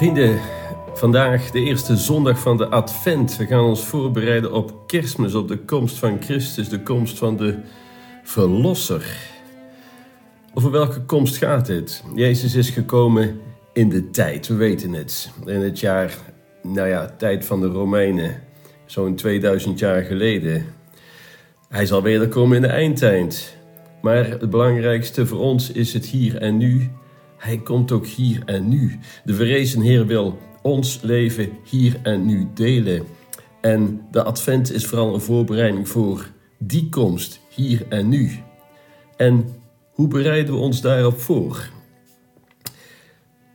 Vrienden, vandaag de eerste zondag van de Advent. We gaan ons voorbereiden op Kerstmis, op de komst van Christus, de komst van de Verlosser. Over welke komst gaat het? Jezus is gekomen in de tijd, we weten het. In het jaar, nou ja, tijd van de Romeinen, zo'n 2000 jaar geleden. Hij zal wederkomen in de eindtijd. Maar het belangrijkste voor ons is het hier en nu. Hij komt ook hier en nu. De verrezen Heer wil ons leven hier en nu delen. En de advent is vooral een voorbereiding voor die komst hier en nu. En hoe bereiden we ons daarop voor?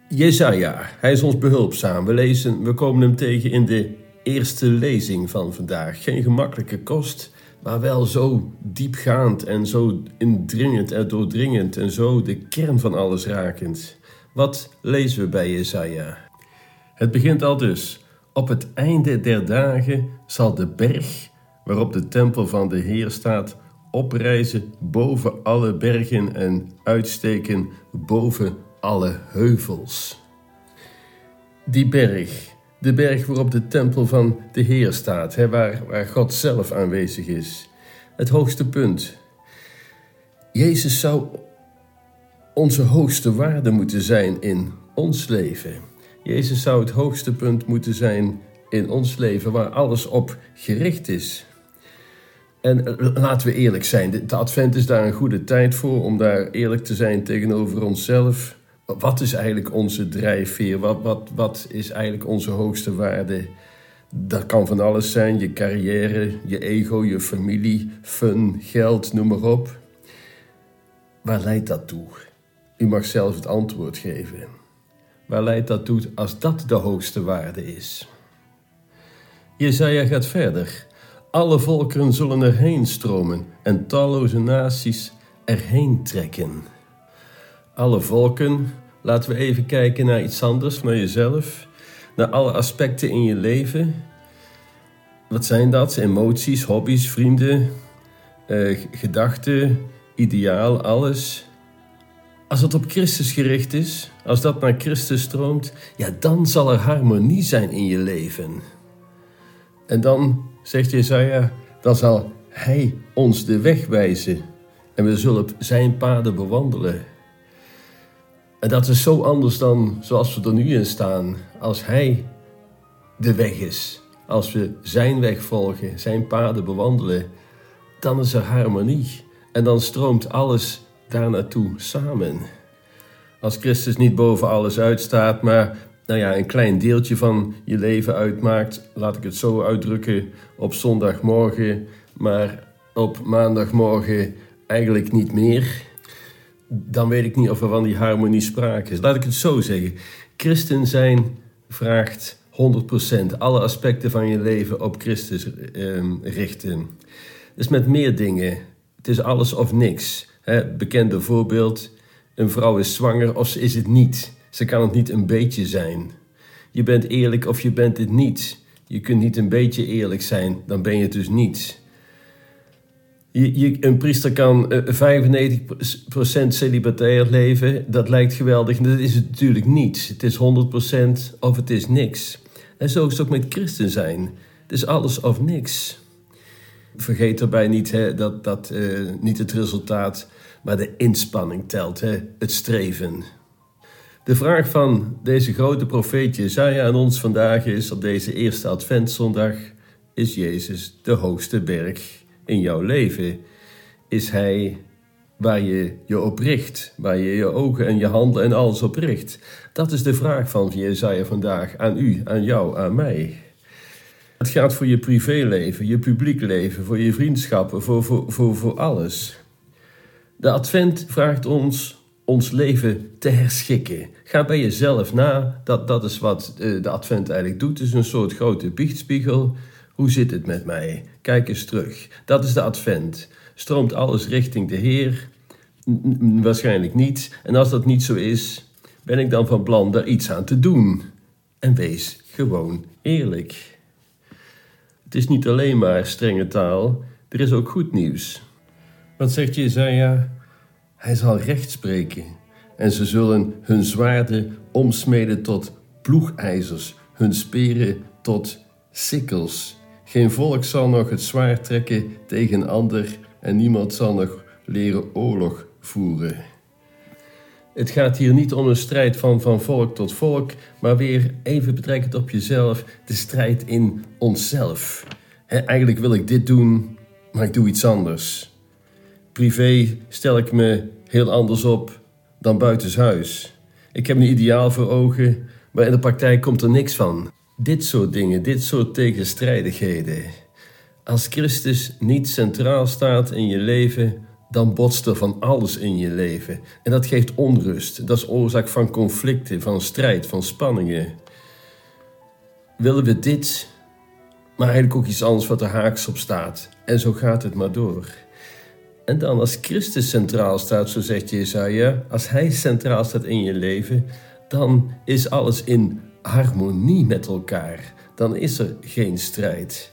Jezaja, hij is ons behulpzaam. We, lezen, we komen hem tegen in de eerste lezing van vandaag. Geen gemakkelijke kost, maar wel zo diepgaand en zo indringend en doordringend en zo de kern van alles rakend. Wat lezen we bij Jesaja? Het begint al dus. Op het einde der dagen zal de berg waarop de tempel van de Heer staat oprijzen boven alle bergen en uitsteken boven alle heuvels. Die berg, de berg waarop de tempel van de Heer staat, hè, waar, waar God zelf aanwezig is. Het hoogste punt. Jezus zou onze hoogste waarde moeten zijn in ons leven. Jezus zou het hoogste punt moeten zijn in ons leven waar alles op gericht is. En eh, laten we eerlijk zijn, de advent is daar een goede tijd voor om daar eerlijk te zijn tegenover onszelf. Wat is eigenlijk onze drijfveer? Wat, wat, wat is eigenlijk onze hoogste waarde? Dat kan van alles zijn: je carrière, je ego, je familie, fun, geld, noem maar op. Waar leidt dat toe? U mag zelf het antwoord geven. Waar leidt dat toe als dat de hoogste waarde is? Jezaja gaat verder. Alle volkeren zullen erheen stromen en talloze naties erheen trekken. Alle volken, laten we even kijken naar iets anders, naar jezelf, naar alle aspecten in je leven. Wat zijn dat? Emoties, hobby's, vrienden, eh, gedachten, ideaal, alles. Als het op Christus gericht is, als dat naar Christus stroomt, ja, dan zal er harmonie zijn in je leven. En dan, zegt Jesaja, dan zal Hij ons de weg wijzen en we zullen Zijn paden bewandelen. En dat is zo anders dan zoals we er nu in staan, als Hij de weg is. Als we Zijn weg volgen, Zijn paden bewandelen, dan is er harmonie en dan stroomt alles daar naartoe samen. Als Christus niet boven alles uitstaat, maar nou ja, een klein deeltje van je leven uitmaakt, laat ik het zo uitdrukken, op zondagmorgen, maar op maandagmorgen eigenlijk niet meer, dan weet ik niet of er van die harmonie sprake is. Laat ik het zo zeggen. Christen zijn vraagt 100% alle aspecten van je leven op Christus eh, richten. Dus met meer dingen. Het is alles of niks. Hè, bekende voorbeeld: een vrouw is zwanger of ze is het niet. Ze kan het niet een beetje zijn. Je bent eerlijk of je bent het niet. Je kunt niet een beetje eerlijk zijn, dan ben je het dus niet. Je, een priester kan 95% eh, celibatair leven, dat lijkt geweldig. Dat is het natuurlijk niet. Het is 100% of het is niks. En zo is het ook met christen zijn. Het is alles of niks. Vergeet erbij niet hè, dat, dat uh, niet het resultaat, maar de inspanning telt, hè, het streven. De vraag van deze grote profeet Jezaja aan ons vandaag is op deze eerste adventszondag: is Jezus de hoogste berg in jouw leven? Is Hij waar je je op richt, waar je je ogen en je handen en alles op richt? Dat is de vraag van Jezaja vandaag aan u, aan jou, aan mij. Het gaat voor je privéleven, je publiek leven, voor je vriendschappen, voor, voor, voor, voor alles. De Advent vraagt ons ons leven te herschikken. Ga bij jezelf na. Dat, dat is wat eh, de Advent eigenlijk doet. Het is een soort grote biechtspiegel. Hoe zit het met mij? Kijk eens terug. Dat is de Advent. Stroomt alles richting de Heer? waarschijnlijk niet. En als dat niet zo is, ben ik dan van plan daar iets aan te doen. En wees gewoon eerlijk. Het is niet alleen maar strenge taal, er is ook goed nieuws. Wat zegt Jezaja? Hij zal recht spreken en ze zullen hun zwaarden omsmeden tot ploegijzers, hun speren tot sikkels. Geen volk zal nog het zwaard trekken tegen een ander en niemand zal nog leren oorlog voeren. Het gaat hier niet om een strijd van, van volk tot volk, maar weer even betrekkend op jezelf, de strijd in onszelf. eigenlijk wil ik dit doen, maar ik doe iets anders. Privé stel ik me heel anders op dan buitenshuis. Ik heb een ideaal voor ogen, maar in de praktijk komt er niks van. Dit soort dingen, dit soort tegenstrijdigheden. Als Christus niet centraal staat in je leven, dan botst er van alles in je leven. En dat geeft onrust. Dat is oorzaak van conflicten, van strijd, van spanningen. Willen we dit, maar eigenlijk ook iets anders wat er haaks op staat. En zo gaat het maar door. En dan als Christus centraal staat, zo zegt Jesaja, als Hij centraal staat in je leven, dan is alles in harmonie met elkaar. Dan is er geen strijd.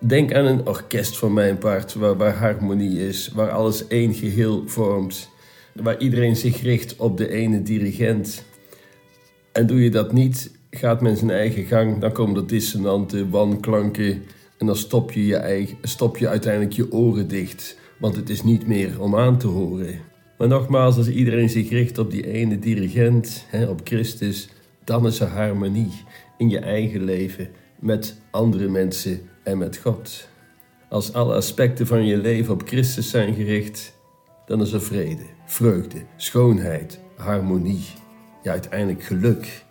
Denk aan een orkest van mijn part, waar, harmonie is, waar alles één geheel vormt, waar iedereen zich richt op de ene dirigent. En doe je dat niet, gaat men zijn eigen gang, dan komen er dissonanten, wanklanken en dan stop je, je, eigen, stop je uiteindelijk je oren dicht, want het is niet meer om aan te horen. Maar nogmaals, als iedereen zich richt op die ene dirigent, hè, op Christus, dan is er harmonie in je eigen leven met andere mensen en met God. Als alle aspecten van je leven op Christus zijn gericht, dan is er vrede, vreugde, schoonheid, harmonie, ja uiteindelijk geluk.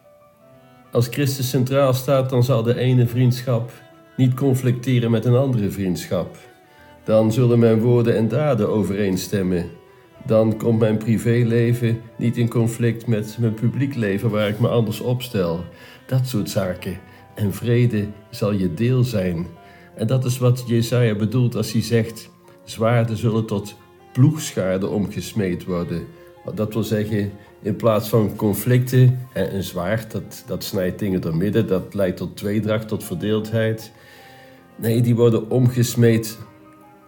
Als Christus centraal staat, dan zal de ene vriendschap niet conflicteren met een andere vriendschap. Dan zullen mijn woorden en daden overeenstemmen. Dan komt mijn privéleven niet in conflict met mijn publiek leven waar ik me anders opstel. Dat soort zaken. En vrede zal je deel zijn. En dat is wat Jesaja bedoelt als hij zegt: zwaarden zullen tot ploegschaarden omgesmeed worden. Dat wil zeggen, in plaats van conflicten, een zwaard dat, dat snijdt dingen door midden, dat leidt tot tweedracht, tot verdeeldheid. Nee, die worden omgesmeed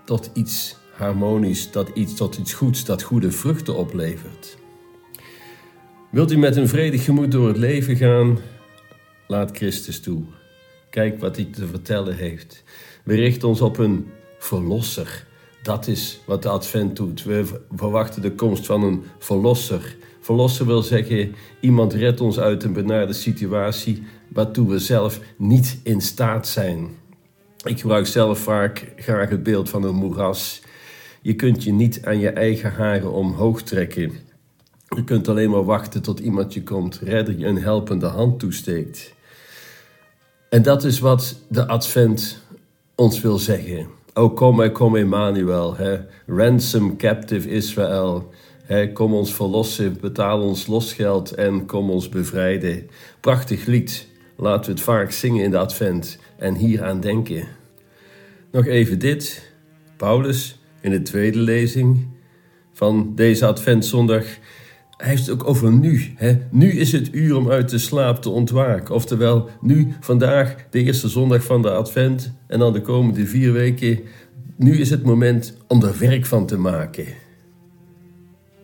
tot iets harmonisch, tot iets, tot iets goeds, dat goede vruchten oplevert. Wilt u met een vredig gemoed door het leven gaan? Laat Christus toe. Kijk wat hij te vertellen heeft. We richten ons op een verlosser. Dat is wat de Advent doet. We verwachten de komst van een verlosser. Verlosser wil zeggen, iemand redt ons uit een benarde situatie waartoe we zelf niet in staat zijn. Ik gebruik zelf vaak graag het beeld van een moeras. Je kunt je niet aan je eigen haren omhoog trekken. Je kunt alleen maar wachten tot iemand je komt redden, je een helpende hand toesteekt. En dat is wat de Advent ons wil zeggen. O kom, kom Emmanuel, hè? ransom captive Israël. Kom ons verlossen, betaal ons losgeld en kom ons bevrijden. Prachtig lied, laten we het vaak zingen in de Advent en hier aan denken. Nog even dit, Paulus in de tweede lezing van deze Adventzondag hij heeft het ook over nu. Hè? Nu is het uur om uit de slaap te ontwaken. Oftewel, nu, vandaag, de eerste zondag van de Advent en dan de komende vier weken. Nu is het moment om er werk van te maken.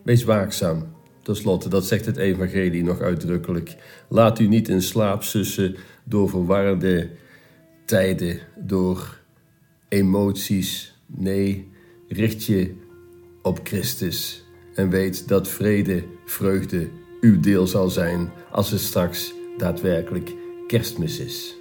Wees waakzaam. Ten slotte, dat zegt het Evangelie nog uitdrukkelijk. Laat u niet in slaap sussen door verwarrende tijden, door emoties. Nee, richt je op Christus en weet dat vrede, vreugde uw deel zal zijn als het straks daadwerkelijk kerstmis is.